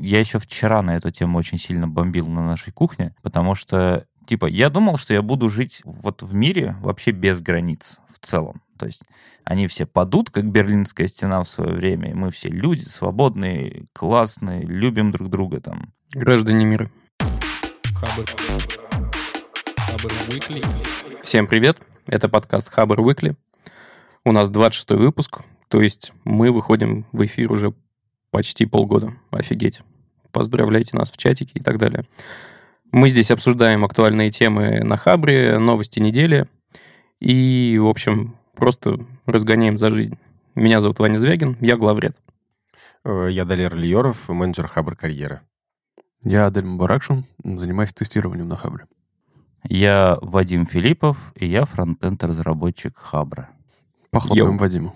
Я еще вчера на эту тему очень сильно бомбил на нашей кухне, потому что, типа, я думал, что я буду жить вот в мире вообще без границ в целом. То есть они все падут, как Берлинская стена в свое время, и мы все люди свободные, классные, любим друг друга там. Граждане мира. Всем привет, это подкаст Хабр Weekly. У нас 26 выпуск, то есть мы выходим в эфир уже почти полгода. Офигеть. Поздравляйте нас в чатике и так далее. Мы здесь обсуждаем актуальные темы на Хабре, новости недели. И, в общем, просто разгоняем за жизнь. Меня зовут Ваня Звягин, я главред. Э, я Далер Льоров, менеджер Хабр карьеры. Я Адель Мубаракшин, занимаюсь тестированием на Хабре. Я Вадим Филиппов, и я фронтенд-разработчик Хабра. Похлопаем Йоу. Вадиму.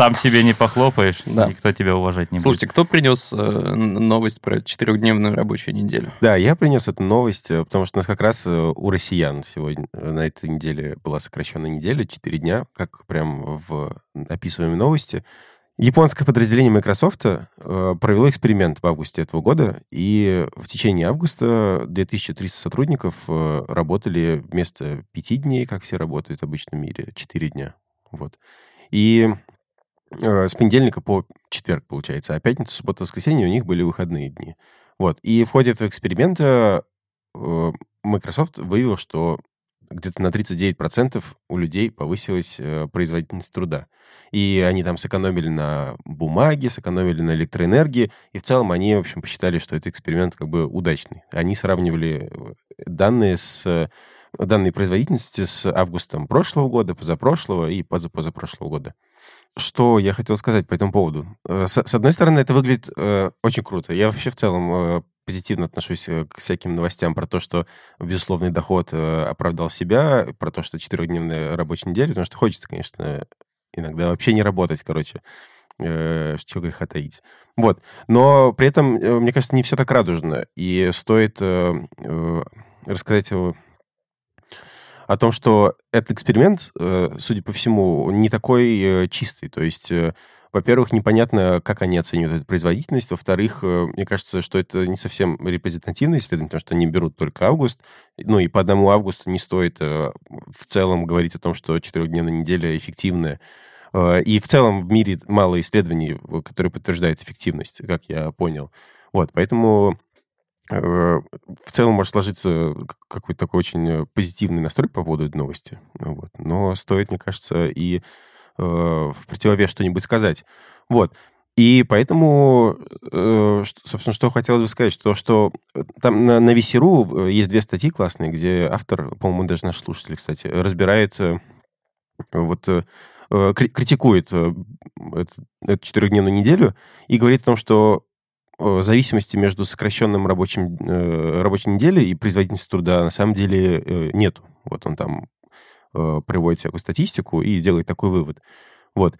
Сам себе не похлопаешь, да. никто тебя уважать не Слушайте, будет. кто принес э, новость про четырехдневную рабочую неделю? Да, я принес эту новость, э, потому что у нас как раз э, у россиян сегодня на этой неделе была сокращенная неделя, 4 дня, как прям в описываемой новости. Японское подразделение Microsoft провело эксперимент в августе этого года, и в течение августа 2300 сотрудников работали вместо 5 дней, как все работают в обычном мире, 4 дня. Вот. И с понедельника по четверг, получается, а пятница, суббота, воскресенье у них были выходные дни. Вот. И в ходе этого эксперимента э, Microsoft выявил, что где-то на 39% у людей повысилась э, производительность труда. И они там сэкономили на бумаге, сэкономили на электроэнергии, и в целом они, в общем, посчитали, что этот эксперимент как бы удачный. Они сравнивали данные с данные производительности с августом прошлого года, позапрошлого и позапозапрошлого года. Что я хотел сказать по этому поводу? Э, с, с одной стороны, это выглядит э, очень круто. Я вообще в целом э, позитивно отношусь э, к всяким новостям про то, что безусловный доход э, оправдал себя, про то, что четырехдневная рабочая неделя, потому что хочется, конечно, иногда вообще не работать, короче. Э, что греха таить. Вот. Но при этом, мне кажется, не все так радужно. И стоит рассказать о том, что этот эксперимент, э, судя по всему, не такой э, чистый. То есть, э, во-первых, непонятно, как они оценивают эту производительность. Во-вторых, мне кажется, что это не совсем репрезентативное исследование, потому что они берут только август. Ну и по одному августу не стоит в целом говорить о том, что четырехдневная неделя эффективная. И в целом в мире мало исследований, которые подтверждают эффективность, как я понял. Вот, поэтому в целом может сложиться какой-то такой очень э, позитивный настрой по поводу этой новости. Вот. Но стоит, мне кажется, и э, в противовес что-нибудь сказать. Вот. И поэтому, э, собственно, что хотелось бы сказать, что, что э, там на, на Весеру есть две статьи классные, где автор, по-моему, даже наш слушатель, кстати, разбирает, вот, критикует эту, четырехдневную неделю и говорит о том, что Э, зависимости между сокращенным рабочим, э, рабочей неделей и производительностью труда на самом деле э, нету. Вот он там э, приводит всякую статистику и делает такой вывод. Вот.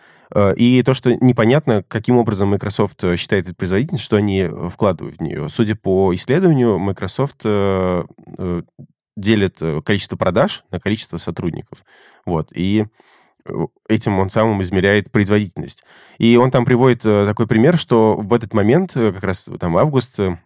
И то, что непонятно, каким образом Microsoft считает эту производительность, что они вкладывают в нее. Судя по исследованию, Microsoft делит количество продаж на количество сотрудников. Вот. И этим он самым измеряет производительность. И он там приводит э, такой пример, что в этот момент, э, как раз там август, э,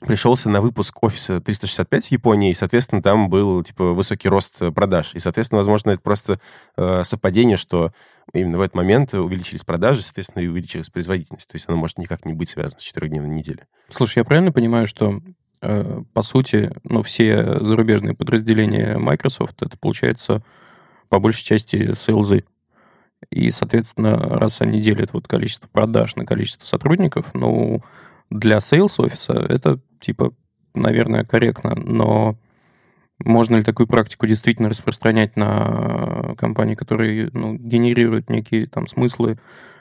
пришелся на выпуск офиса 365 в Японии, и, соответственно, там был, типа, высокий рост продаж. И, соответственно, возможно, это просто э, совпадение, что именно в этот момент увеличились продажи, соответственно, и увеличилась производительность. То есть оно может никак не быть связано с четырехдневной неделей. Слушай, я правильно понимаю, что, э, по сути, ну, все зарубежные подразделения Microsoft, это, получается, по большей части sales ы. И, соответственно, раз они делят вот количество продаж на количество сотрудников, ну, для sales офиса это, типа, наверное, корректно, но можно ли такую практику действительно распространять на компании, которые ну, генерируют некие там смыслы,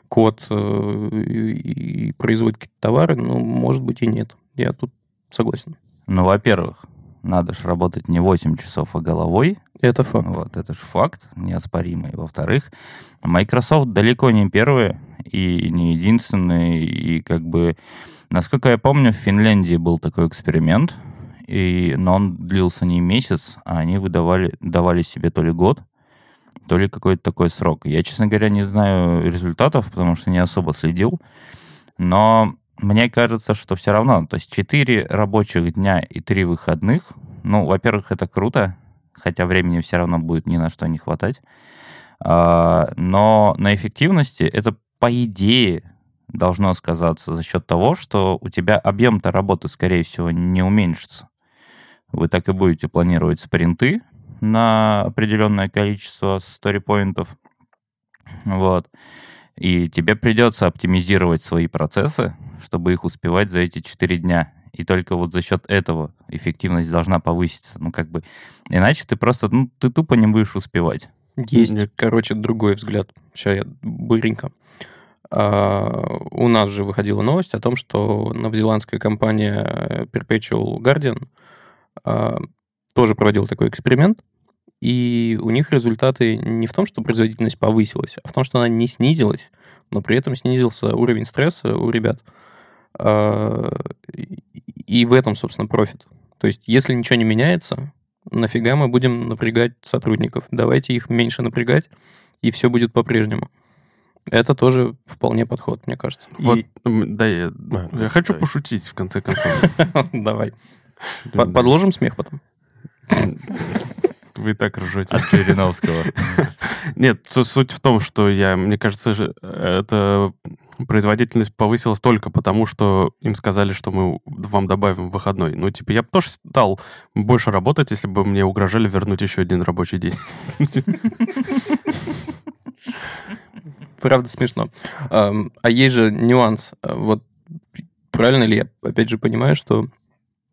код э, и, и производят какие-то товары? Ну, может быть и нет. Я тут согласен. Ну, во-первых, надо же работать не 8 часов, а головой. Это факт. Вот, это же факт неоспоримый. Во-вторых, Microsoft далеко не первые и не единственные. И как бы, насколько я помню, в Финляндии был такой эксперимент, и, но он длился не месяц, а они выдавали, давали себе то ли год, то ли какой-то такой срок. Я, честно говоря, не знаю результатов, потому что не особо следил, но мне кажется, что все равно, то есть 4 рабочих дня и 3 выходных, ну, во-первых, это круто, хотя времени все равно будет ни на что не хватать, а, но на эффективности это, по идее, должно сказаться за счет того, что у тебя объем-то работы, скорее всего, не уменьшится. Вы так и будете планировать спринты на определенное количество сторипоинтов. Вот. И тебе придется оптимизировать свои процессы, чтобы их успевать за эти 4 дня. И только вот за счет этого эффективность должна повыситься. Ну, как бы, иначе ты просто, ну, ты тупо не будешь успевать. Есть, короче, другой взгляд. Сейчас я быренько. А, у нас же выходила новость о том, что новозеландская компания Perpetual Guardian а, тоже проводила такой эксперимент, и у них результаты не в том, что производительность повысилась, а в том, что она не снизилась, но при этом снизился уровень стресса у ребят. А, и в этом, собственно, профит. То есть, если ничего не меняется, нафига мы будем напрягать сотрудников? Давайте их меньше напрягать, и все будет по-прежнему. Это тоже вполне подход, мне кажется. Вот, и... да, я, а, я хочу давай. пошутить, в конце концов. Давай. Подложим смех потом. Вы так ржете. От Жириновского. Нет, суть в том, что я, мне кажется, это производительность повысилась только потому, что им сказали, что мы вам добавим выходной. Ну, типа, я бы тоже стал больше работать, если бы мне угрожали вернуть еще один рабочий день. Правда смешно. А есть же нюанс. Вот правильно ли я, опять же, понимаю, что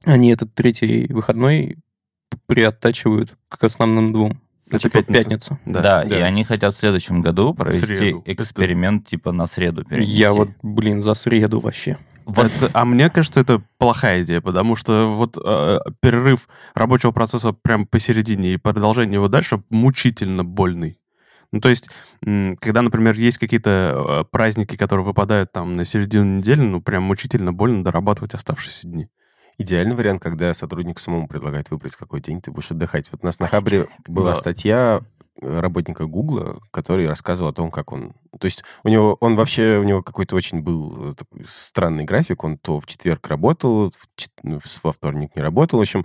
они этот третий выходной приоттачивают к основным двум. Это типа пятница. пятница. Да. Да, да, и они хотят в следующем году провести среду. эксперимент это... типа на среду перенести. Я вот, блин, за среду вообще. Вот, это, а мне кажется, это плохая идея, потому что вот э, перерыв рабочего процесса прям посередине и продолжение его дальше мучительно больный. Ну, то есть, когда, например, есть какие-то э, праздники, которые выпадают там на середину недели, ну, прям мучительно больно дорабатывать оставшиеся дни идеальный вариант, когда сотрудник самому предлагает выбрать, какой день ты будешь отдыхать. Вот у нас на Хабре была статья э, работника Гугла, который рассказывал о том, как он... То есть у него, он вообще, у него какой-то очень был э, странный график. Он то в четверг работал, в, ну, во вторник не работал. В общем,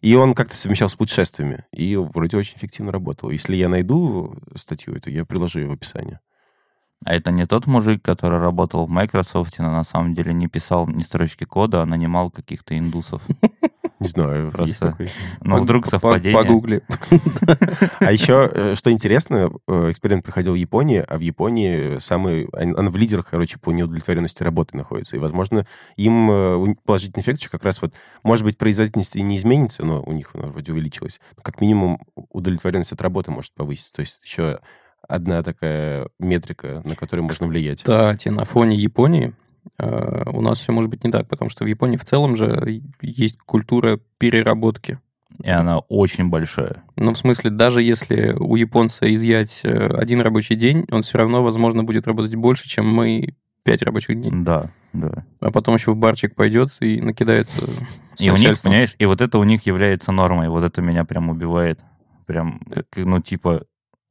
и он как-то совмещал с путешествиями. И вроде очень эффективно работал. Если я найду статью эту, я приложу ее в описании. А это не тот мужик, который работал в Microsoft, но на самом деле не писал ни строчки кода, а нанимал каких-то индусов. Не знаю, Просто... есть такой. Ну, вдруг совпадение. Погугли. А еще, э, что интересно, э, эксперимент проходил в Японии, а в Японии самый... Она в лидерах, короче, по неудовлетворенности работы находится. И, возможно, им э, положительный эффект как раз вот... Может быть, производительность и не изменится, но у них она вроде увеличилась. Но как минимум удовлетворенность от работы может повыситься. То есть еще одна такая метрика, на которую можно влиять. Кстати, на фоне Японии э, у нас все может быть не так, потому что в Японии в целом же есть культура переработки. И она очень большая. Ну, в смысле, даже если у японца изъять э, один рабочий день, он все равно, возможно, будет работать больше, чем мы пять рабочих дней. Да, да. А потом еще в барчик пойдет и накидается. И у них, понимаешь, и вот это у них является нормой. Вот это меня прям убивает. Прям, э, ну, типа,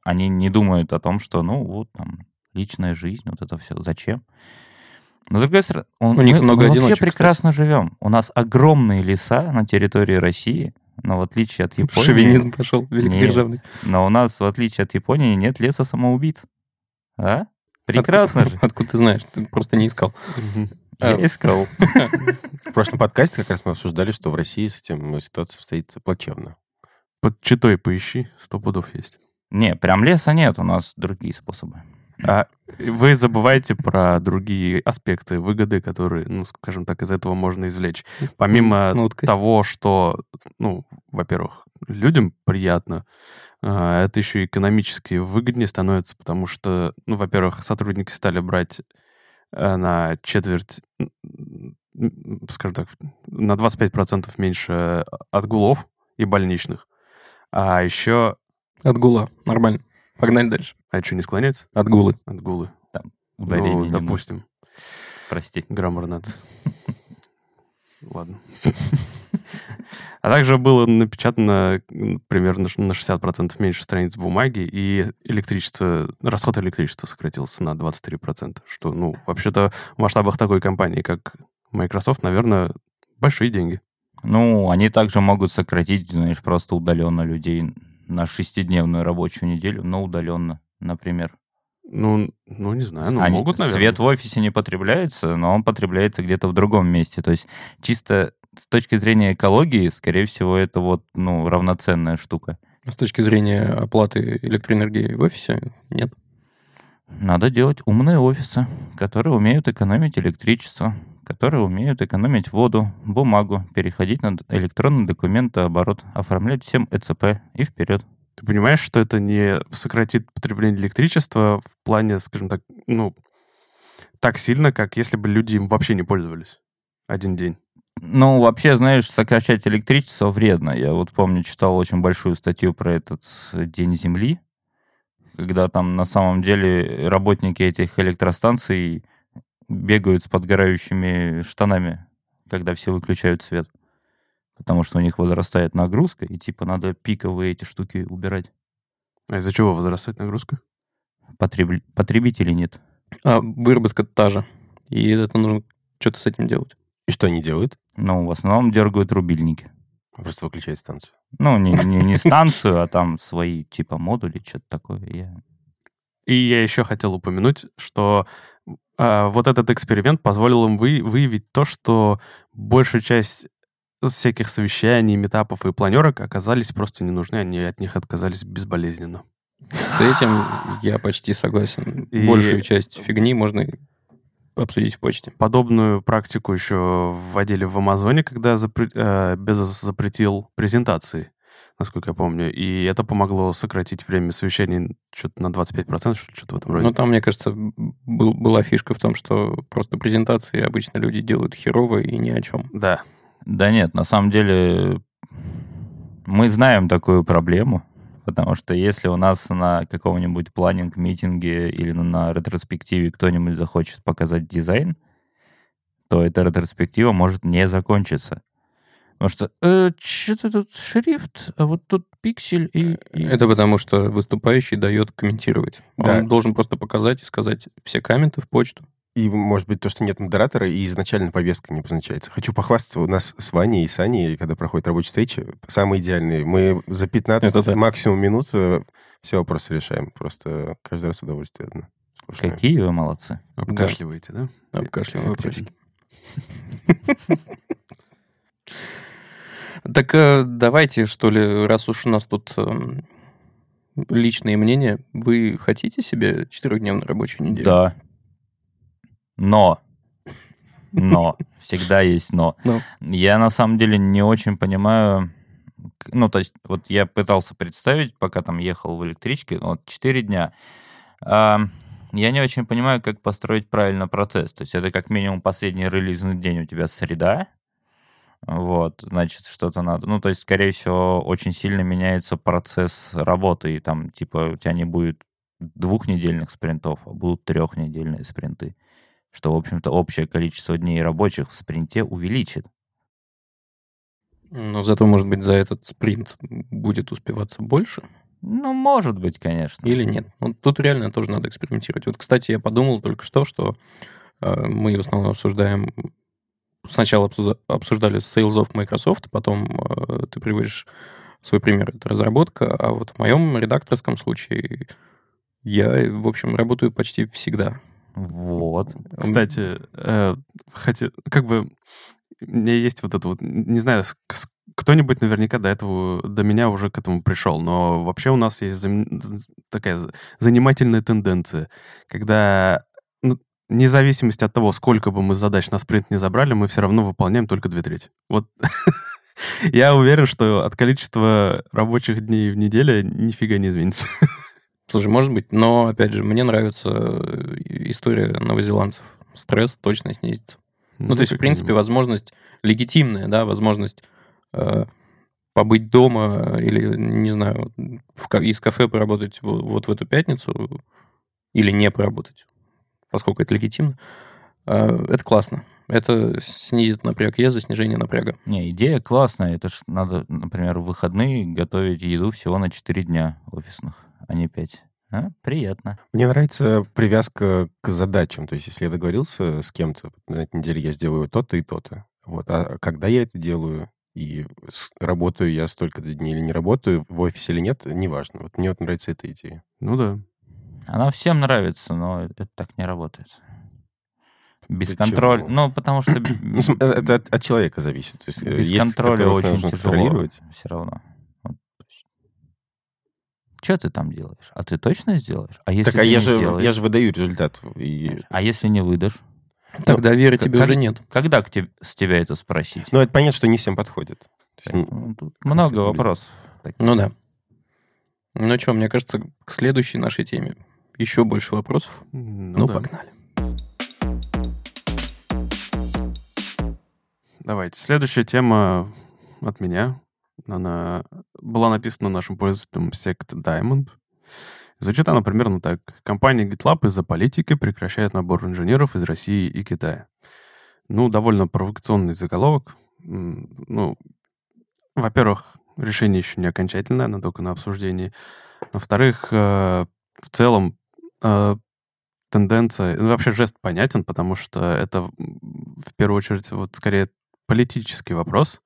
они не думают о том, что, ну, вот там, личная жизнь, вот это все, зачем? Но, с другой стороны, он, у них мы, много мы вообще прекрасно кстати. живем. У нас огромные леса на территории России, но в отличие от Японии... Шовинизм пошел, великодержавный. Нет, но у нас, в отличие от Японии, нет леса самоубийц. А? Прекрасно откуда, же. Откуда ты знаешь? Ты просто не искал. Я а, искал. В прошлом подкасте как раз мы обсуждали, что в России с этим ситуация стоит плачевно. Под читой поищи, сто пудов есть. Не, прям леса нет, у нас другие способы. А вы забываете про другие аспекты выгоды, которые, ну, скажем так, из этого можно извлечь. Помимо ну, того, что, ну, во-первых, людям приятно, а, это еще экономически выгоднее становится, потому что, ну, во-первых, сотрудники стали брать э, на четверть, скажем так, на 25% меньше отгулов и больничных. А еще Отгула. Нормально. Погнали дальше. А что, не склоняется? Отгулы. Отгулы. Там ударение ну, допустим. Прости. Граммар нации. Ладно. А также было напечатано примерно на 60% меньше страниц бумаги, и электричество, расход электричества сократился на 23%, что, ну, вообще-то в масштабах такой компании, как Microsoft, наверное, большие деньги. Ну, они также могут сократить, знаешь, просто удаленно людей на шестидневную рабочую неделю, но удаленно, например. Ну, ну не знаю, ну Они, могут, наверное. Свет в офисе не потребляется, но он потребляется где-то в другом месте. То есть чисто с точки зрения экологии, скорее всего, это вот, ну, равноценная штука. С точки зрения оплаты электроэнергии в офисе нет. Надо делать умные офисы, которые умеют экономить электричество, которые умеют экономить воду, бумагу, переходить на электронный документооборот, оформлять всем ЭЦП и вперед. Ты понимаешь, что это не сократит потребление электричества в плане, скажем так, ну, так сильно, как если бы люди им вообще не пользовались один день? Ну, вообще, знаешь, сокращать электричество вредно. Я вот помню, читал очень большую статью про этот День Земли, когда там на самом деле работники этих электростанций бегают с подгорающими штанами, когда все выключают свет потому что у них возрастает нагрузка, и типа надо пиковые эти штуки убирать. А из-за чего возрастает нагрузка? Потреб... Потребителей нет. А выработка та же. И это нужно что-то с этим делать. И что они делают? Ну, в основном дергают рубильники. Просто выключают станцию. Ну, не, не, не станцию, а там свои типа модули, что-то такое. Я... И я еще хотел упомянуть, что вот этот эксперимент позволил им вы, выявить то, что большая часть всяких совещаний, метапов и планерок оказались просто не нужны, они от них отказались безболезненно. С этим я почти согласен. И... Большую часть фигни можно обсудить в почте. Подобную практику еще вводили в Амазоне, когда запре... э, Безос запретил презентации, насколько я помню. И это помогло сократить время совещаний что-то на 25%, что-то в этом роде. Ну, там, мне кажется, был, была фишка в том, что просто презентации обычно люди делают херово и ни о чем. Да, да нет, на самом деле мы знаем такую проблему, потому что если у нас на каком-нибудь планинг-митинге или на ретроспективе кто-нибудь захочет показать дизайн, то эта ретроспектива может не закончиться. Потому что э, что-то тут шрифт, а вот тут пиксель и, и... Это потому что выступающий дает комментировать. Да. Он должен просто показать и сказать все комменты в почту. И, может быть, то, что нет модератора, и изначально повестка не обозначается. Хочу похвастаться, у нас с Ваней и Саней, когда проходит рабочий встреча, самые идеальные. Мы за 15 Это максимум минут э, все вопросы решаем. Просто каждый раз удовольствие одно. Сплошное. Какие вы молодцы. Обкашливаете, да? да? Обкашливаем вопросики. Так э, давайте, что ли, раз уж у нас тут эм, личные мнения, вы хотите себе четырехдневную рабочую неделю? Да. Но, но, всегда есть но. но. Я на самом деле не очень понимаю, ну, то есть, вот я пытался представить, пока там ехал в электричке, вот 4 дня. А, я не очень понимаю, как построить правильно процесс. То есть это как минимум последний релизный день у тебя среда, вот, значит, что-то надо. Ну, то есть, скорее всего, очень сильно меняется процесс работы, и там, типа, у тебя не будет двухнедельных спринтов, а будут трехнедельные спринты что, в общем-то, общее количество дней рабочих в спринте увеличит. Но зато, может быть, за этот спринт будет успеваться больше? Ну, может быть, конечно. Или нет. Ну, тут реально тоже надо экспериментировать. Вот, кстати, я подумал только что, что э, мы в основном обсуждаем... Сначала обсуждали сейлзов Microsoft, потом э, ты приводишь свой пример, это разработка, а вот в моем редакторском случае я, в общем, работаю почти всегда. Вот. Кстати, э, хотя, как бы, у меня есть вот это вот, не знаю, кто-нибудь наверняка до этого, до меня уже к этому пришел, но вообще у нас есть зам, такая занимательная тенденция, когда ну, вне зависимости от того, сколько бы мы задач на спринт не забрали, мы все равно выполняем только две трети. Вот я уверен, что от количества рабочих дней в неделе нифига не изменится. Слушай, может быть, но, опять же, мне нравится э, история новозеландцев. Стресс точно снизится. Ну, ну то есть, в принципе, возможность легитимная, да, возможность э, побыть дома или, не знаю, в, из кафе поработать вот, вот в эту пятницу или не поработать, поскольку это легитимно, э, это классно. Это снизит напряг за снижение напряга. Не, идея классная. Это ж надо, например, в выходные готовить еду всего на 4 дня офисных, а не 5. А? Приятно. Мне нравится привязка к задачам. То есть, если я договорился с кем-то, на этой неделе я сделаю то-то и то-то. Вот. А когда я это делаю, и работаю я столько-то дней или не работаю, в офисе или нет, неважно. Вот мне вот нравится эта идея. Ну да. Она всем нравится, но это так не работает. Без контроля. Ну, потому что... Ну, это от, от человека зависит. То есть, э, без есть, контроля очень тяжело. Все равно. Что ты там делаешь? А ты точно сделаешь? А если так, а я же, сделаешь? я же выдаю результат. И... А если не выдашь? Тогда ну, веры тебе как, уже нет. Когда к тебе, с тебя это спросить? Ну, это понятно, что не всем подходит. Есть, ну, Тут много вопросов. Таких. Ну да. Ну что, мне кажется, к следующей нашей теме еще больше вопросов. Ну, ну да. погнали. Давайте. Следующая тема от меня. Она была написана нашим пользователем Sect Diamond. Звучит она примерно так. Компания GitLab из-за политики прекращает набор инженеров из России и Китая. Ну, довольно провокационный заголовок. Ну, во-первых, решение еще не окончательное, оно только на обсуждении. Во-вторых, э, в целом э, тенденция, ну, вообще жест понятен, потому что это в первую очередь вот скорее политический вопрос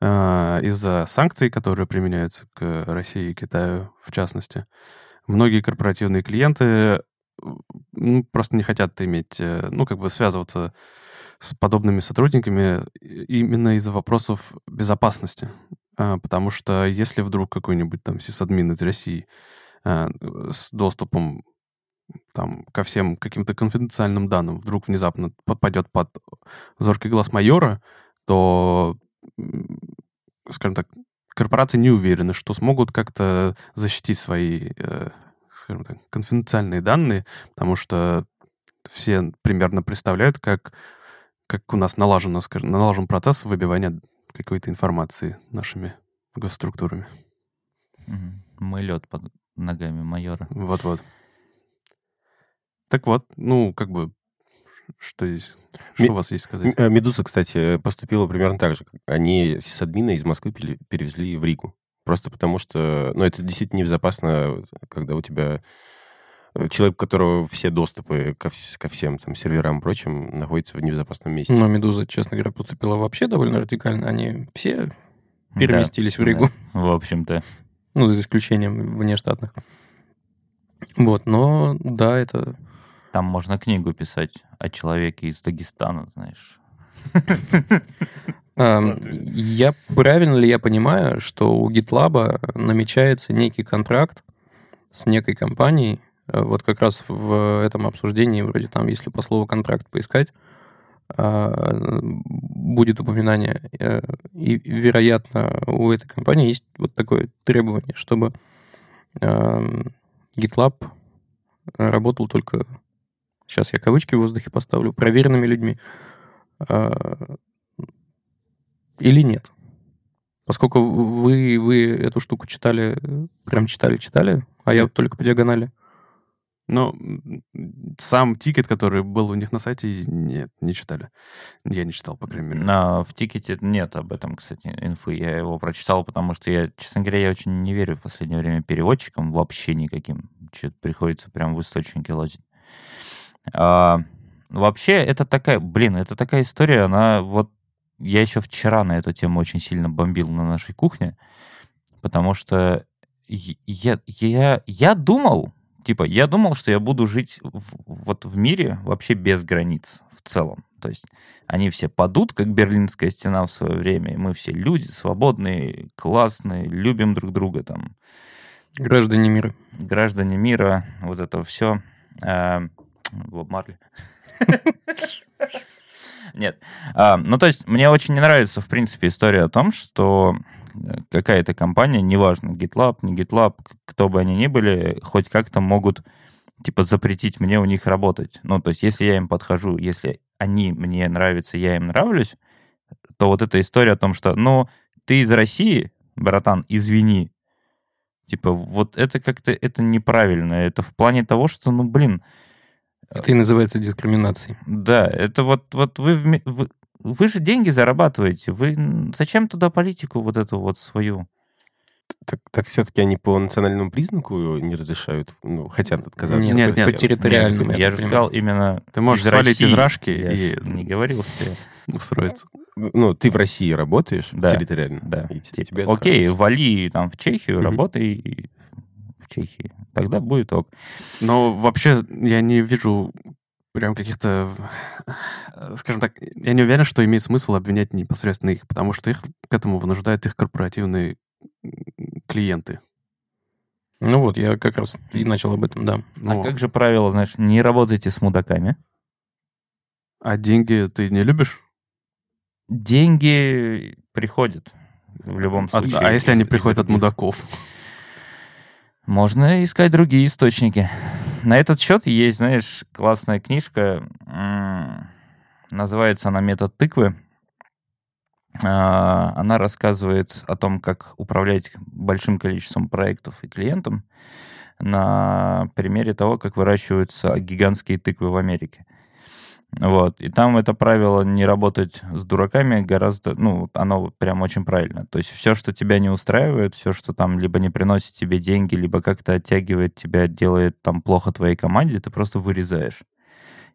э, из-за санкций, которые применяются к России и Китаю в частности многие корпоративные клиенты ну, просто не хотят иметь, э, ну, как бы связываться с подобными сотрудниками именно из-за вопросов безопасности. А, потому что если вдруг какой-нибудь там сисадмин из России а, с доступом там, ко всем каким-то конфиденциальным данным вдруг внезапно попадет под зоркий глаз майора, то, скажем так, корпорации не уверены, что смогут как-то защитить свои, э, скажем так, конфиденциальные данные, потому что все примерно представляют, как, как у нас налажен, скажем, налажен процесс выбивания какой-то информации нашими госструктурами. Мы лед под ногами майора. Вот-вот. Так вот, ну, как бы что здесь? Что Ми- у вас есть сказать? Э, Медуза, кстати, поступила примерно так же. Они сисадмина из Москвы перевезли в Ригу. Просто потому что, ну, это действительно небезопасно, когда у тебя э, человек, у которого все доступы ко, ко всем там серверам и прочим находится в небезопасном месте. Но Медуза, честно говоря, поступила вообще довольно радикально. Они все переместились да, в Ригу. Да, в общем-то. Ну, за исключением внештатных. Вот, но да, это там можно книгу писать о человеке из Дагестана, знаешь. Я правильно ли я понимаю, что у GitLab намечается некий контракт с некой компанией, э, вот как раз в этом обсуждении, вроде там, если по слову контракт поискать, а, будет упоминание. Э, и, вероятно, у этой компании есть вот такое требование, чтобы GitLab работал только сейчас я кавычки в воздухе поставлю, проверенными людьми а, или нет? Поскольку вы, вы эту штуку читали, прям читали-читали, а я только по диагонали. Ну, сам тикет, который был у них на сайте, нет, не читали. Я не читал, по крайней мере. На, в тикете нет об этом, кстати, инфы. Я его прочитал, потому что я, честно говоря, я очень не верю в последнее время переводчикам вообще никаким. Что-то приходится прям в источники лазить. А, вообще, это такая, блин, это такая история, она вот... Я еще вчера на эту тему очень сильно бомбил на нашей кухне, потому что я, я, я думал, типа, я думал, что я буду жить в, вот в мире вообще без границ в целом. То есть они все падут, как Берлинская стена в свое время, и мы все люди свободные, классные, любим друг друга там. Граждане мира. Граждане мира, вот это все. Боб Марли. Нет. А, ну, то есть, мне очень не нравится, в принципе, история о том, что э, какая-то компания, неважно, GitLab, не GitLab, кто бы они ни были, хоть как-то могут, типа, запретить мне у них работать. Ну, то есть, если я им подхожу, если они мне нравятся, я им нравлюсь, то вот эта история о том, что, ну, ты из России, братан, извини. Типа, вот это как-то, это неправильно. Это в плане того, что, ну, блин, Это и называется дискриминацией. Да, это вот, вот вы, вы, вы же деньги зарабатываете. Вы зачем туда политику вот эту вот свою? Так, так все-таки они по национальному признаку не разрешают, ну, хотят отказаться? Нет, нет, по территориальному. Я, я же сказал именно Ты можешь из свалить России. из Рашки я и... не говорил, что я... устроиться. Ну, ты в России работаешь да, территориально? Да. И типа, тебе окей, вали там в Чехию, угу. работай в Чехии. Тогда будет ок. Но вообще я не вижу прям каких-то, скажем так, я не уверен, что имеет смысл обвинять непосредственно их, потому что их к этому вынуждают их корпоративные клиенты. Ну вот, я как раз и начал об этом, да. А как же правило, знаешь, не работайте с мудаками? А деньги ты не любишь? Деньги приходят в любом случае. А, а если они приходят от мудаков? Можно искать другие источники. На этот счет есть, знаешь, классная книжка. Называется она «Метод тыквы». А, она рассказывает о том, как управлять большим количеством проектов и клиентам на примере того, как выращиваются гигантские тыквы в Америке. Вот. И там это правило не работать с дураками гораздо, ну, оно прям очень правильно. То есть все, что тебя не устраивает, все, что там либо не приносит тебе деньги, либо как-то оттягивает тебя, делает там плохо твоей команде, ты просто вырезаешь.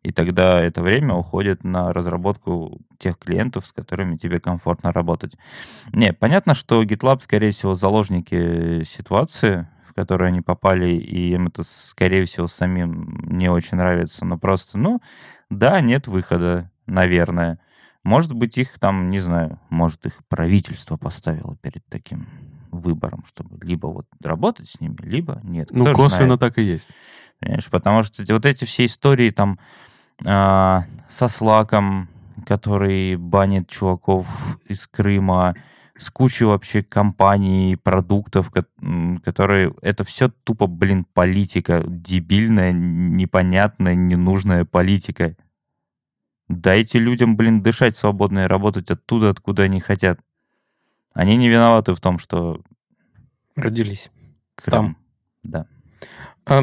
И тогда это время уходит на разработку тех клиентов, с которыми тебе комфортно работать. Не, понятно, что GitLab, скорее всего, заложники ситуации, которую они попали, и им это, скорее всего, самим не очень нравится. Но просто, ну, да, нет выхода, наверное. Может быть, их там, не знаю, может, их правительство поставило перед таким выбором, чтобы либо вот работать с ними, либо нет. Ну, Кто косвенно так и есть. Понимаешь, потому что вот эти все истории там э, со Слаком, который банит чуваков из Крыма, с кучей вообще компаний, продуктов, которые... Это все тупо, блин, политика. Дебильная, непонятная, ненужная политика. Дайте людям, блин, дышать свободно и работать оттуда, откуда они хотят. Они не виноваты в том, что... Родились. Крым. Там. Да. А,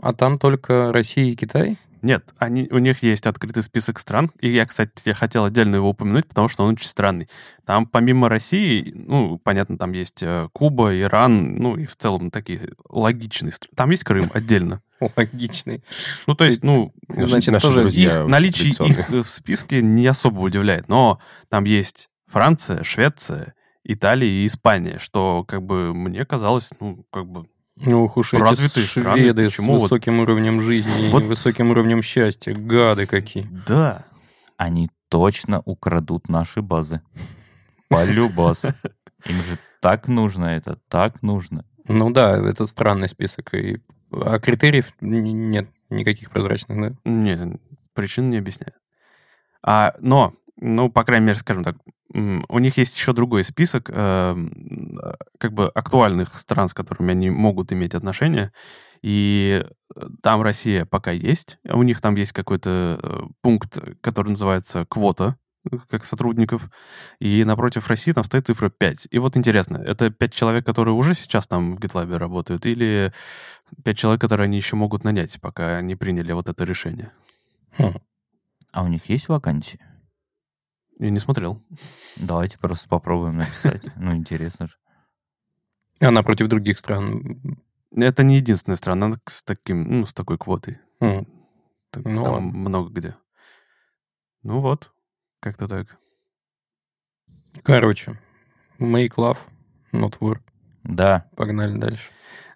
а там только Россия и Китай? Нет, они, у них есть открытый список стран, и я, кстати, я хотел отдельно его упомянуть, потому что он очень странный. Там помимо России, ну, понятно, там есть э, Куба, Иран, ну, и в целом такие логичные страны. Там есть Крым отдельно. Логичный. Ну, то есть, ну, значит, наши тоже их, наличие их в списке не особо удивляет, но там есть Франция, Швеция, Италия и Испания, что, как бы, мне казалось, ну, как бы, ну, уж эти развитые шведы страны. с высоким вот... уровнем жизни вот... и высоким уровнем счастья. Гады какие. Да. Они точно украдут наши базы. Полюбас. Им же так нужно это, так нужно. Ну да, это странный список. И... А критериев нет никаких прозрачных, да? Нет, причин не объясняют. А, но, ну, по крайней мере, скажем так, у них есть еще другой список э, как бы актуальных стран, с которыми они могут иметь отношения. И э, там Россия пока есть. У них там есть какой-то э, пункт, который называется квота э, как сотрудников. И напротив России там стоит цифра 5. И вот интересно, это 5 человек, которые уже сейчас там в GitLab работают, или 5 человек, которые они еще могут нанять, пока не приняли вот это решение? Хм. А у них есть вакансии? Я не смотрел. Давайте просто попробуем написать. Ну, интересно же. А напротив других стран? Это не единственная страна с таким, ну, с такой квотой. Mm. Так, ну, там много где. Ну вот, как-то так. Короче, make love, not war. Да. Погнали дальше.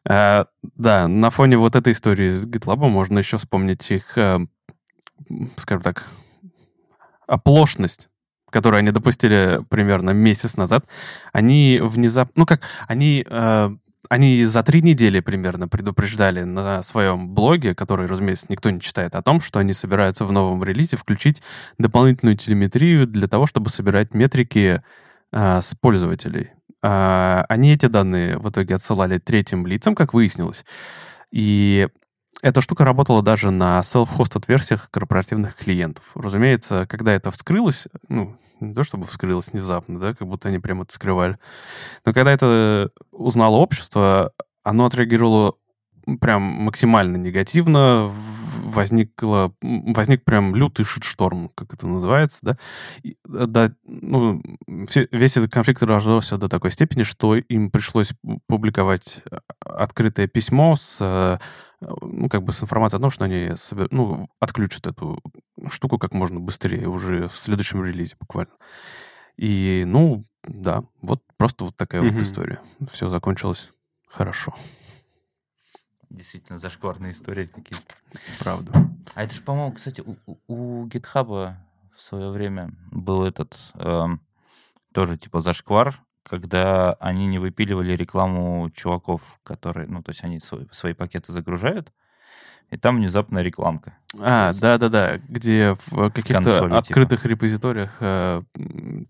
А, да, на фоне вот этой истории с GitLab можно еще вспомнить их, а, скажем так, оплошность которую они допустили примерно месяц назад, они внезапно, ну как, они, э, они за три недели примерно предупреждали на своем блоге, который, разумеется, никто не читает, о том, что они собираются в новом релизе включить дополнительную телеметрию для того, чтобы собирать метрики э, с пользователей. Э, они эти данные в итоге отсылали третьим лицам, как выяснилось. И эта штука работала даже на self-hosted версиях корпоративных клиентов. Разумеется, когда это вскрылось, ну, не то чтобы вскрылось внезапно, да, как будто они прямо это скрывали. Но когда это узнало общество, оно отреагировало прям максимально негативно, возникло, возник прям лютый шитшторм, как это называется, да, и, э, да ну, все, весь этот конфликт разросся до такой степени, что им пришлось публиковать э, открытое письмо с, э, ну, как бы с информацией о том, что они ну, отключат эту штуку как можно быстрее, уже в следующем релизе буквально. И, ну, да, вот просто вот такая mm-hmm. вот история. Все закончилось хорошо. Действительно, зашкварные истории такие. Правда. А это же, по-моему, кстати, у, у GitHub в свое время был этот э, тоже типа зашквар, когда они не выпиливали рекламу чуваков, которые, ну, то есть они свои, свои пакеты загружают, и там внезапно рекламка. А, да-да-да, где в каких-то типа. открытых типа. репозиториях э,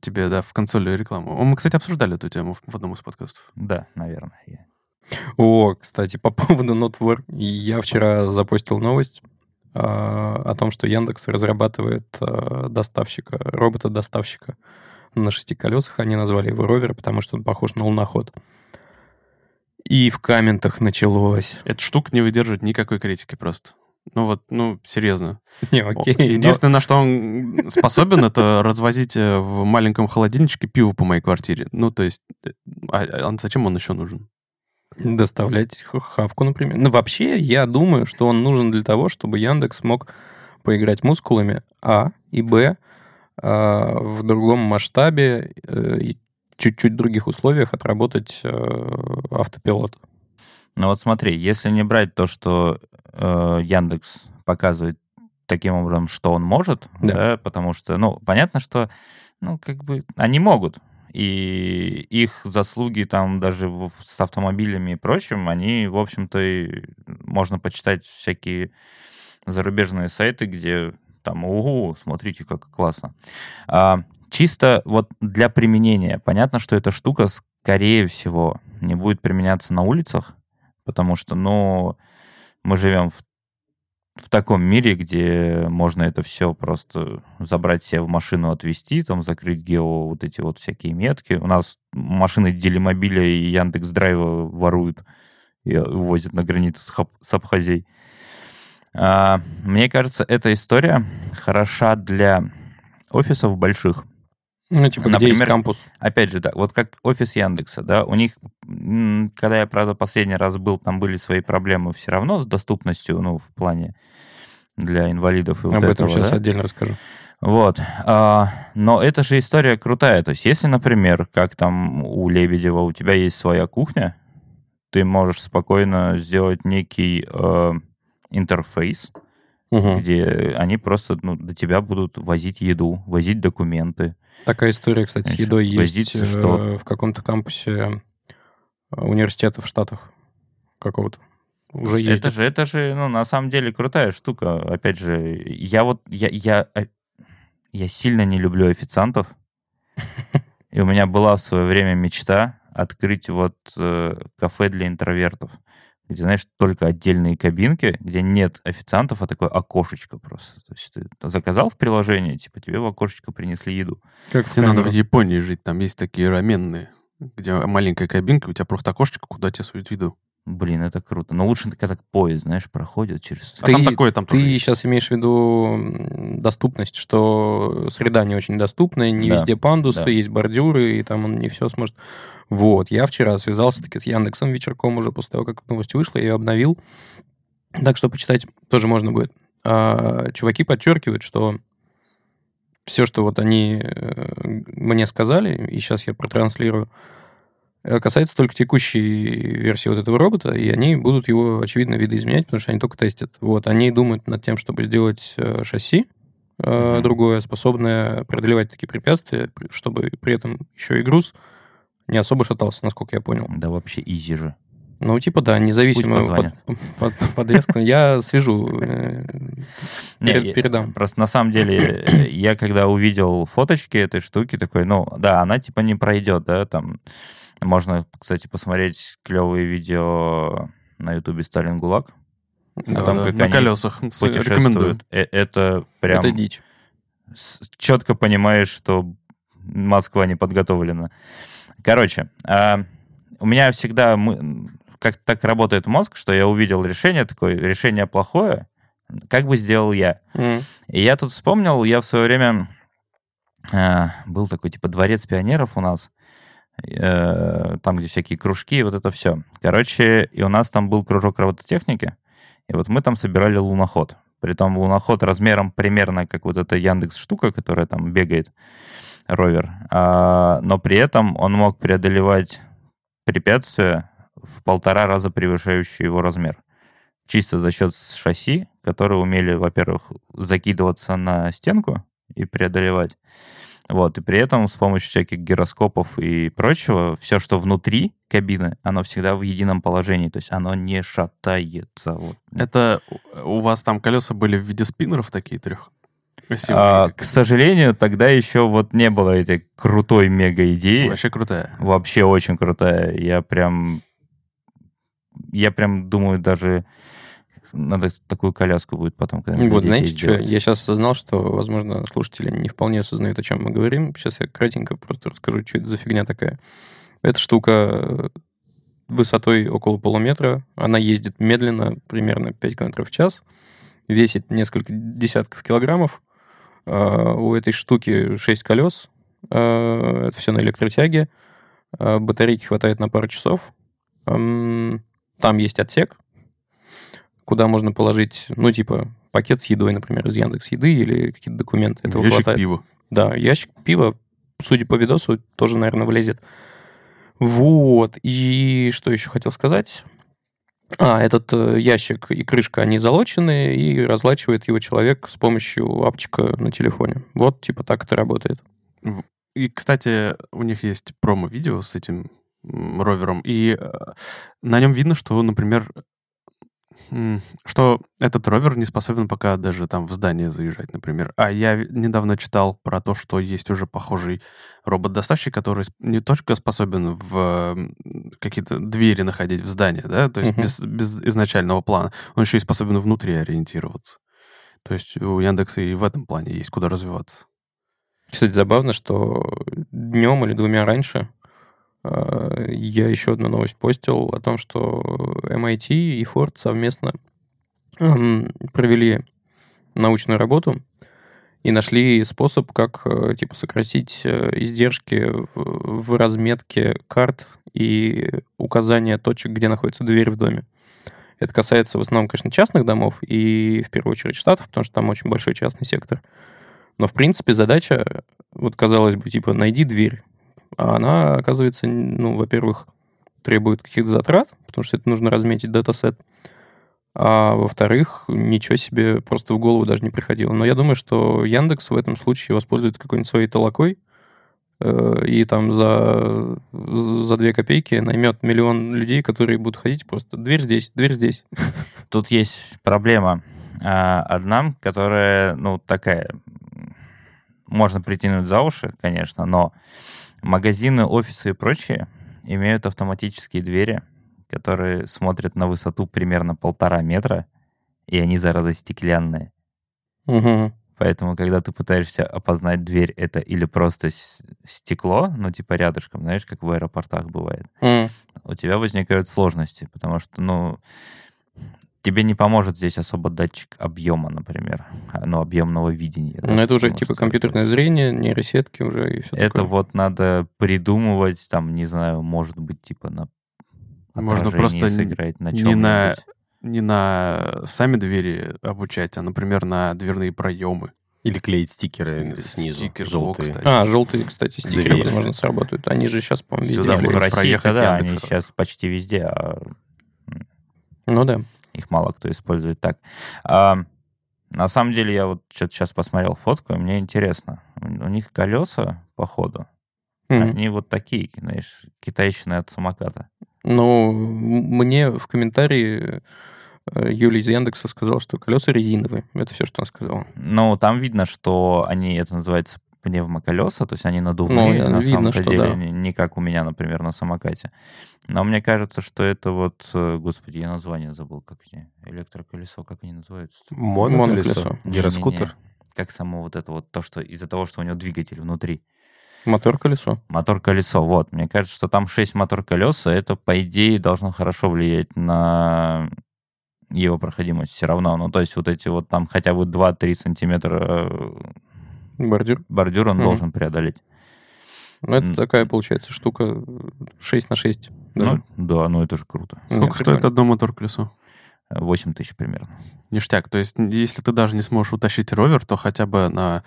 тебе, да, в консоли рекламу. Мы, кстати, обсуждали эту тему в одном из подкастов. Да, наверное. Я... О, кстати, по поводу Notware. Я вчера запустил новость э, о том, что Яндекс разрабатывает э, доставщика, робота-доставщика на шести колесах. Они назвали его ровер, потому что он похож на луноход. И в комментах началось. Эта штука не выдерживает никакой критики просто. Ну вот, ну, серьезно. Не, окей. Единственное, но... на что он способен, это развозить э, в маленьком холодильничке пиво по моей квартире. Ну, то есть, э, а, а зачем он еще нужен? Доставлять хавку, например. Ну, вообще, я думаю, что он нужен для того, чтобы Яндекс мог поиграть мускулами, а, и, б, в другом масштабе э, и чуть-чуть других условиях отработать э, автопилот. Ну вот смотри, если не брать то, что э, Яндекс показывает таким образом, что он может, да. да, потому что, ну, понятно, что, ну, как бы, они могут, и их заслуги там даже с автомобилями и прочим, они, в общем-то, можно почитать всякие зарубежные сайты, где там, угу, смотрите, как классно. А, чисто вот для применения. Понятно, что эта штука, скорее всего, не будет применяться на улицах, потому что, ну, мы живем в, в таком мире, где можно это все просто забрать себе в машину, отвезти, там, закрыть гео вот эти вот всякие метки. У нас машины Делимобиля и Яндекс Драйва воруют и увозят на границу с, Хаб, с Абхазией. А, мне кажется, эта история хороша для офисов больших, ну, типа, Например, где есть кампус? Опять же, да, вот как офис Яндекса, да, у них, когда я, правда, последний раз был, там были свои проблемы все равно с доступностью, ну, в плане для инвалидов и Об вот этом этого, сейчас да? отдельно расскажу. Вот. А, но эта же история крутая. То есть, если, например, как там у Лебедева, у тебя есть своя кухня, ты можешь спокойно сделать некий э, интерфейс, угу. где они просто ну, до тебя будут возить еду, возить документы. Такая история, кстати, Значит, с едой есть э, что? в каком-то кампусе э, университета в Штатах какого-то. Уже это ездят. же, это же, ну, на самом деле крутая штука. Опять же, я вот, я, я, э, я сильно не люблю официантов. И у меня была в свое время мечта открыть вот э, кафе для интровертов где, знаешь, только отдельные кабинки, где нет официантов, а такое окошечко просто. То есть ты заказал в приложении, типа тебе в окошечко принесли еду. Как тебе надо в Японии жить, там есть такие раменные, где маленькая кабинка, у тебя просто окошечко, куда тебе суют еду. Блин, это круто. Но лучше, когда так поезд, знаешь, проходит через... А ты, там такое, там Ты тоже сейчас имеешь в виду доступность, что среда не очень доступная, не да. везде пандусы, да. есть бордюры, и там он не все сможет... Вот, я вчера связался таки с Яндексом вечерком уже после того, как новость вышла, я ее обновил. Так что почитать тоже можно будет. А, чуваки подчеркивают, что все, что вот они э, мне сказали, и сейчас я протранслирую, касается только текущей версии вот этого робота, и они будут его, очевидно, видоизменять, потому что они только тестят. Вот, они думают над тем, чтобы сделать э, шасси mm-hmm. другое, способное преодолевать такие препятствия, чтобы при этом еще и груз не особо шатался, насколько я понял. Да вообще изи же. Ну, типа, да, независимо под, под, подвеску. Я свяжу, передам. Просто на самом деле, я когда увидел фоточки этой штуки, такой, ну, да, она типа не пройдет, да, там можно, кстати, посмотреть клевые видео на ютубе «Сталин ГУЛАГ». Да, а там, да, как на колесах. Рекомендую. Э, это прям... Это дичь. Четко понимаешь, что Москва не подготовлена. Короче, а, у меня всегда... Мы, как так работает мозг, что я увидел решение такое, решение плохое, Как бы сделал я? Мгм. И я тут вспомнил, я в свое время э, был такой типа дворец пионеров у нас, э, там, где всякие кружки, вот это все. Короче, и у нас там был кружок робототехники, и вот мы там собирали луноход. Притом луноход размером примерно как вот эта Яндекс штука, которая там бегает, ровер. А, но при этом он мог преодолевать препятствия в полтора раза превышающие его размер. Чисто за счет шасси, которые умели, во-первых, закидываться на стенку и преодолевать. Вот, и при этом с помощью всяких гироскопов и прочего, все, что внутри кабины, оно всегда в едином положении, то есть оно не шатается. Вот. Это у вас там колеса были в виде спиннеров такие трех? А, к сожалению, тогда еще вот не было этой крутой мега идеи. Вообще крутая. Вообще очень крутая. Я прям... Я прям думаю, даже надо такую коляску будет потом. когда Вот, знаете что, я сейчас осознал, что, возможно, слушатели не вполне осознают, о чем мы говорим. Сейчас я кратенько просто расскажу, что это за фигня такая. Эта штука э, высотой около полуметра, она ездит медленно, примерно 5 км в час, весит несколько десятков килограммов. Э, у этой штуки 6 колес, э, это все на электротяге, батарейки хватает на пару часов. Там есть отсек, куда можно положить, ну, типа, пакет с едой, например, из Яндекс Еды или какие-то документы. Этого ящик хватает. пива. Да, ящик пива, судя по видосу, тоже, наверное, влезет. Вот. И что еще хотел сказать? А, этот э, ящик и крышка, они залочены, и разлачивает его человек с помощью апчика на телефоне. Вот, типа, так это работает. И, кстати, у них есть промо-видео с этим ровером, и э, на нем видно, что, например, что этот ровер не способен пока даже там в здание заезжать, например. А я недавно читал про то, что есть уже похожий робот-доставщик, который не только способен в какие-то двери находить в здание, да, то есть uh-huh. без, без изначального плана, он еще и способен внутри ориентироваться. То есть у Яндекса и в этом плане есть куда развиваться. Кстати, забавно, что днем или двумя раньше я еще одну новость постил о том, что MIT и Ford совместно провели научную работу и нашли способ, как э, типа сократить э, издержки в разметке карт и указания точек, где находится дверь в доме. Это касается в основном, конечно, частных домов и в первую очередь штатов, потому что там очень большой частный сектор. Но, в принципе, задача, вот казалось бы, типа, найди дверь, а она, оказывается, ну, во-первых, требует каких-то затрат, потому что это нужно разметить датасет, а во-вторых, ничего себе просто в голову даже не приходило. Но я думаю, что Яндекс в этом случае воспользуется какой-нибудь своей толокой, э, и там за, за две копейки наймет миллион людей, которые будут ходить просто дверь здесь, дверь здесь. Тут есть проблема а, одна, которая, ну, такая, можно притянуть за уши, конечно, но Магазины, офисы и прочие имеют автоматические двери, которые смотрят на высоту примерно полтора метра, и они, зараза, стеклянные. Угу. Поэтому, когда ты пытаешься опознать дверь, это или просто стекло, ну, типа рядышком, знаешь, как в аэропортах бывает, mm. у тебя возникают сложности, потому что, ну, тебе не поможет здесь особо датчик объема, например, а, ну, объемного видения. Ну, это уже типа компьютерное зрение, нейросетки уже и все Это такое. вот надо придумывать, там, не знаю, может быть, типа на Можно просто сыграть на не на, не на сами двери обучать, а, например, на дверные проемы. Или клеить стикеры снизу, Стикер, желтые. кстати. А, желтые, кстати, стикеры, Дверь. возможно, сработают. Они же сейчас, по-моему, везде. Сюда в России, да, они сейчас почти везде. А... Ну да. Их мало кто использует так. А, на самом деле, я вот что-то сейчас посмотрел фотку, и мне интересно. У них колеса, походу, mm-hmm. они вот такие, знаешь, китайщины от самоката. Ну, мне в комментарии э, Юлия из Яндекса сказал, что колеса резиновые. Это все, что он сказал. Ну, там видно, что они, это называется пневмоколеса, то есть они надувные, ну, на видно, самом деле, да. не как у меня, например, на самокате. Но мне кажется, что это вот, э, господи, я название забыл, как они, электроколесо, как они называются? Моноколесо, гироскутер. Как само вот это вот, то, что из-за того, что у него двигатель внутри. Мотор-колесо. Мотор-колесо, вот. Мне кажется, что там 6 мотор-колеса, это, по идее, должно хорошо влиять на его проходимость все равно. Ну, то есть вот эти вот там хотя бы 2-3 сантиметра э, бордюр, бордюр он угу. должен преодолеть. Ну, это такая, получается, штука 6 на 6. Даже. Ну, да, ну это же круто. Сколько Нет, стоит одно мотор-колесо? 8 тысяч примерно. Ништяк. То есть, если ты даже не сможешь утащить ровер, то хотя бы на,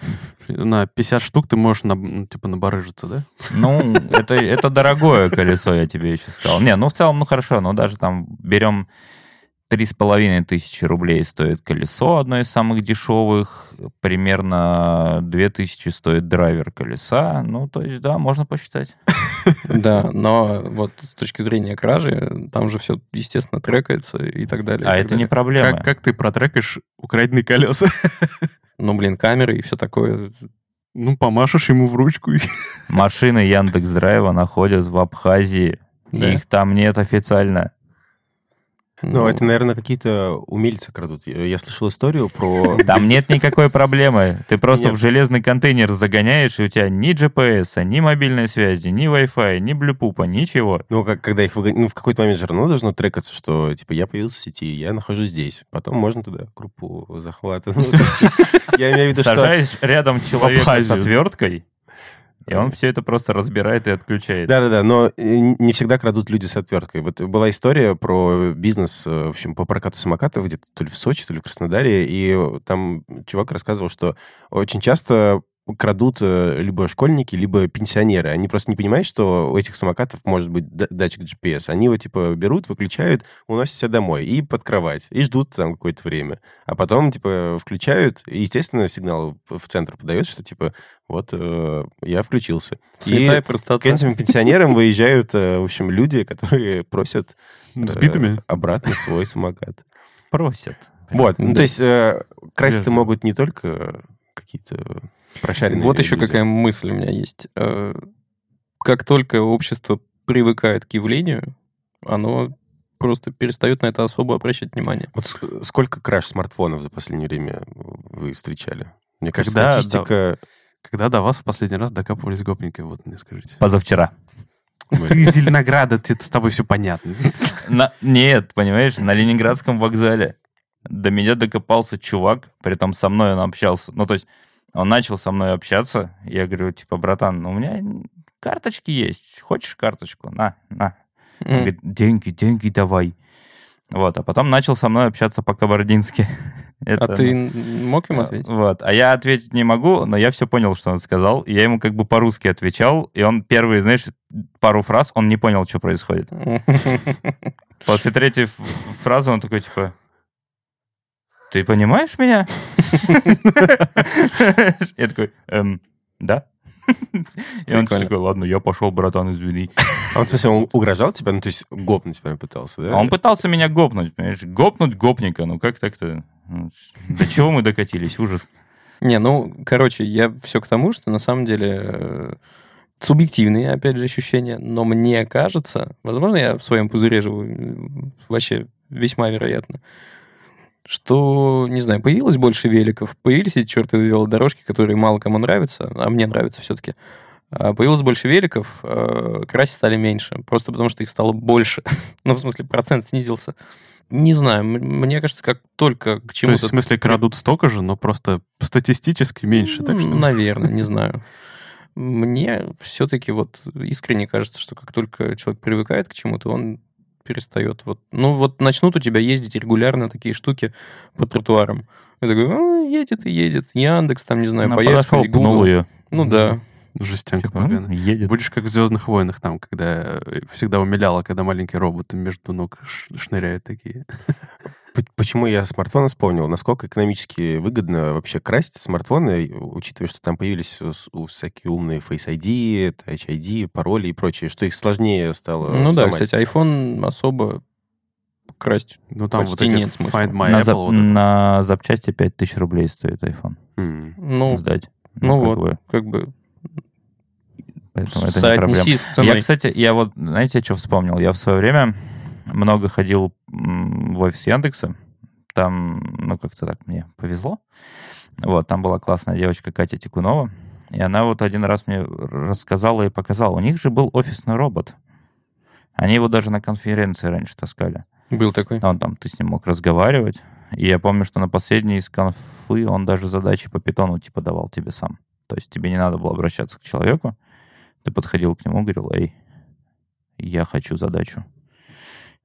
на 50 штук ты можешь на, ну, типа набарыжиться, да? Ну, это, это дорогое колесо, я тебе еще сказал. Не, ну в целом, ну хорошо, но даже там берем Три с половиной тысячи рублей стоит колесо, одно из самых дешевых. Примерно две тысячи стоит драйвер колеса. Ну, то есть, да, можно посчитать. Да, но вот с точки зрения кражи, там же все, естественно, трекается и так далее. А это не проблема. Как, ты протрекаешь украденные колеса? Ну, блин, камеры и все такое. Ну, помашешь ему в ручку. Машины Яндекс Драйва находят в Абхазии. Да. Их там нет официально. Ну, ну, это, наверное, какие-то умельцы крадут. Я слышал историю про... Там нет никакой проблемы. Ты просто в железный контейнер загоняешь, и у тебя ни GPS, ни мобильной связи, ни Wi-Fi, ни блюпупа, ничего. Ну, как, когда их выгоняют... Ну, в какой-то момент же равно должно трекаться, что, типа, я появился в сети, я нахожусь здесь. Потом можно туда группу захвата. Ну, я имею в виду, что... Сажаешь рядом человека с отверткой, и он все это просто разбирает и отключает. Да-да-да, но э, не всегда крадут люди с отверткой. Вот была история про бизнес, э, в общем, по прокату самокатов где-то то ли в Сочи, то ли в Краснодаре, и там чувак рассказывал, что очень часто крадут э, либо школьники, либо пенсионеры. Они просто не понимают, что у этих самокатов может быть датчик GPS. Они его, типа, берут, выключают, уносят себя домой и под кровать, и ждут там какое-то время. А потом, типа, включают, и, естественно, сигнал в центр подает, что, типа, вот э, я включился. Святая и простота. к этим пенсионерам выезжают, э, в общем, люди, которые просят э, обратно свой самокат. Просят. Вот, ну, то есть э, красть-то могут не только какие-то Прошаренные вот еще какая мысль у меня есть. Э, как только общество привыкает к явлению, оно просто перестает на это особо обращать внимание. Вот сколько краш смартфонов за последнее время вы встречали? Мне кажется, когда статистика... До... Когда до вас в последний раз докапывались гопники, вот мне скажите. Позавчера. Ты из Зеленограда, ты, с тобой все понятно. На, нет, понимаешь, на Ленинградском вокзале до меня докопался чувак, при этом со мной он общался. Ну, то есть он начал со мной общаться. Я говорю, типа, братан, ну, у меня карточки есть. Хочешь карточку? На, на. Он говорит, деньги, деньги давай. Вот, а потом начал со мной общаться по-кабардински. Это, а ты ну, мог ему ответить? Вот, а я ответить не могу, но я все понял, что он сказал. Я ему как бы по-русски отвечал, и он первые, знаешь, пару фраз, он не понял, что происходит. После третьей фразы он такой, типа, ты понимаешь меня? Я такой, эм, да. И он такой, ладно, я пошел, братан, извини. А он, в смысле, он угрожал тебя? Ну, то есть гопнуть тебя пытался, да? А он пытался меня гопнуть, понимаешь? Гопнуть гопника, ну как так-то? Ну, до чего мы докатились? Ужас. Не, ну, короче, я все к тому, что на самом деле э, субъективные, опять же, ощущения, но мне кажется, возможно, я в своем пузыре живу, вообще весьма вероятно, что, не знаю, появилось больше великов, появились эти чертовы велодорожки, которые мало кому нравятся, а мне нравятся все-таки. А появилось больше великов, а красить стали меньше, просто потому что их стало больше. ну, в смысле, процент снизился. Не знаю, мне кажется, как только к чему-то... То есть, в смысле, крадут столько же, но просто статистически меньше, так что... Наверное, не знаю. Мне все-таки вот искренне кажется, что как только человек привыкает к чему-то, он перестает. Вот. Ну, вот начнут у тебя ездить регулярно такие штуки по тротуарам. Я такой, а, едет и едет. Яндекс, там, не знаю. Подошел, пнул ее. Ну да. Жестянка типа, поганая. Едет. Будешь как в «Звездных войнах», там, когда всегда умиляло, когда маленькие роботы между ног шныряют такие. Почему я смартфон вспомнил? Насколько экономически выгодно вообще красть смартфоны, учитывая, что там появились всякие умные Face ID, Touch ID, пароли и прочее, что их сложнее стало Ну взломать. да, кстати, iPhone особо красть ну, там почти вот нет смысла. Find My на, Apple, зап- вот на запчасти 5000 рублей стоит iPhone. Mm. Ну, сдать. Ну, ну вот, бы. как бы Поэтому это не проблема. с ценой. Я, кстати, я вот, знаете, что вспомнил? Я в свое время много ходил в офис Яндекса. Там, ну, как-то так мне повезло. Вот, там была классная девочка Катя Тикунова. И она вот один раз мне рассказала и показала. У них же был офисный робот. Они его даже на конференции раньше таскали. Был такой. Он там, ты с ним мог разговаривать. И я помню, что на последней из конфы он даже задачи по питону типа давал тебе сам. То есть тебе не надо было обращаться к человеку. Ты подходил к нему, говорил, эй, я хочу задачу.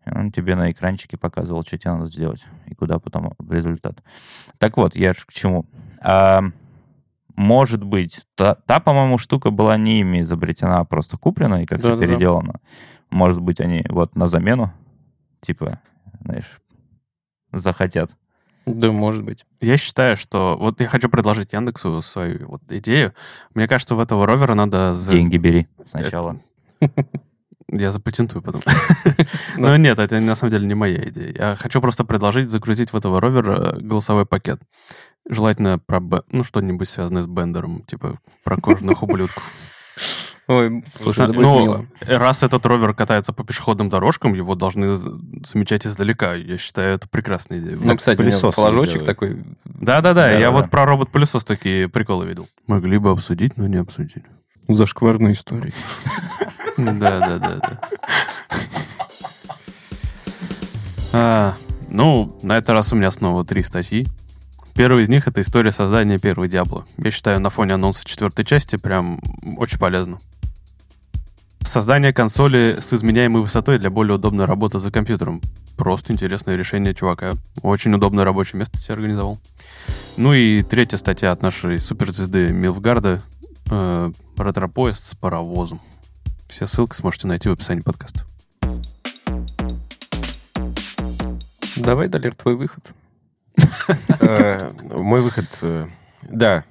Он тебе на экранчике показывал, что тебе надо сделать и куда потом результат. Так вот, я же к чему. А, может быть, та, та, по-моему, штука была не ими изобретена, а просто куплена и как-то да, переделана. Да. Может быть, они вот на замену, типа, знаешь, захотят. Да, может быть. Я считаю, что... Вот я хочу предложить Яндексу свою вот идею. Мне кажется, в этого ровера надо... Деньги бери сначала. Я запатентую потом. Но нет, это на самом деле не моя идея. Я хочу просто предложить загрузить в этого ровера голосовой пакет. Желательно про, ну, что-нибудь связанное с бендером, типа про кожаных ублюдков. Ой, слушай, это ну, мило. раз этот ровер катается по пешеходным дорожкам, его должны замечать издалека. Я считаю, это прекрасная идея. Ну, кстати, пылесос флажочек такой. Да-да-да, я вот про робот-пылесос такие приколы видел. Могли бы обсудить, но не обсудили. Зашкварные истории. Да-да-да. А, ну, на этот раз у меня снова три статьи. Первый из них — это история создания первой Диабло. Я считаю, на фоне анонса четвертой части прям очень полезно. Создание консоли с изменяемой высотой для более удобной работы за компьютером. Просто интересное решение чувака. Очень удобное рабочее место себе организовал. Ну и третья статья от нашей суперзвезды Милфгарда. Э, ретро-поезд с паровозом. Все ссылки сможете найти в описании подкаста. Давай, Далер, твой выход. Э, мой выход... Э, да,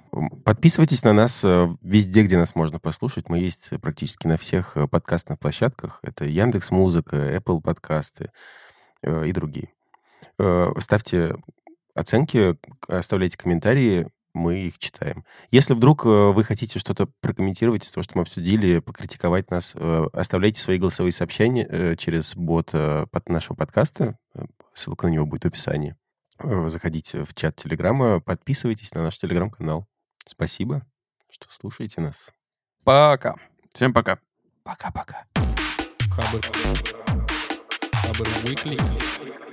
подписывайтесь на нас э, везде, где нас можно послушать. Мы есть практически на всех подкастных площадках. Это Яндекс Музыка, Apple подкасты и другие. Ставьте оценки, оставляйте комментарии, мы их читаем. Если вдруг вы хотите что-то прокомментировать из того, что мы обсудили, покритиковать нас, оставляйте свои голосовые сообщения через бот нашего подкаста. Ссылка на него будет в описании. Э, заходите в чат Телеграма, подписывайтесь на наш Телеграм-канал. Спасибо, что слушаете нас. Пока. Всем пока. Пока-пока. Хабр. Хабр Weekly.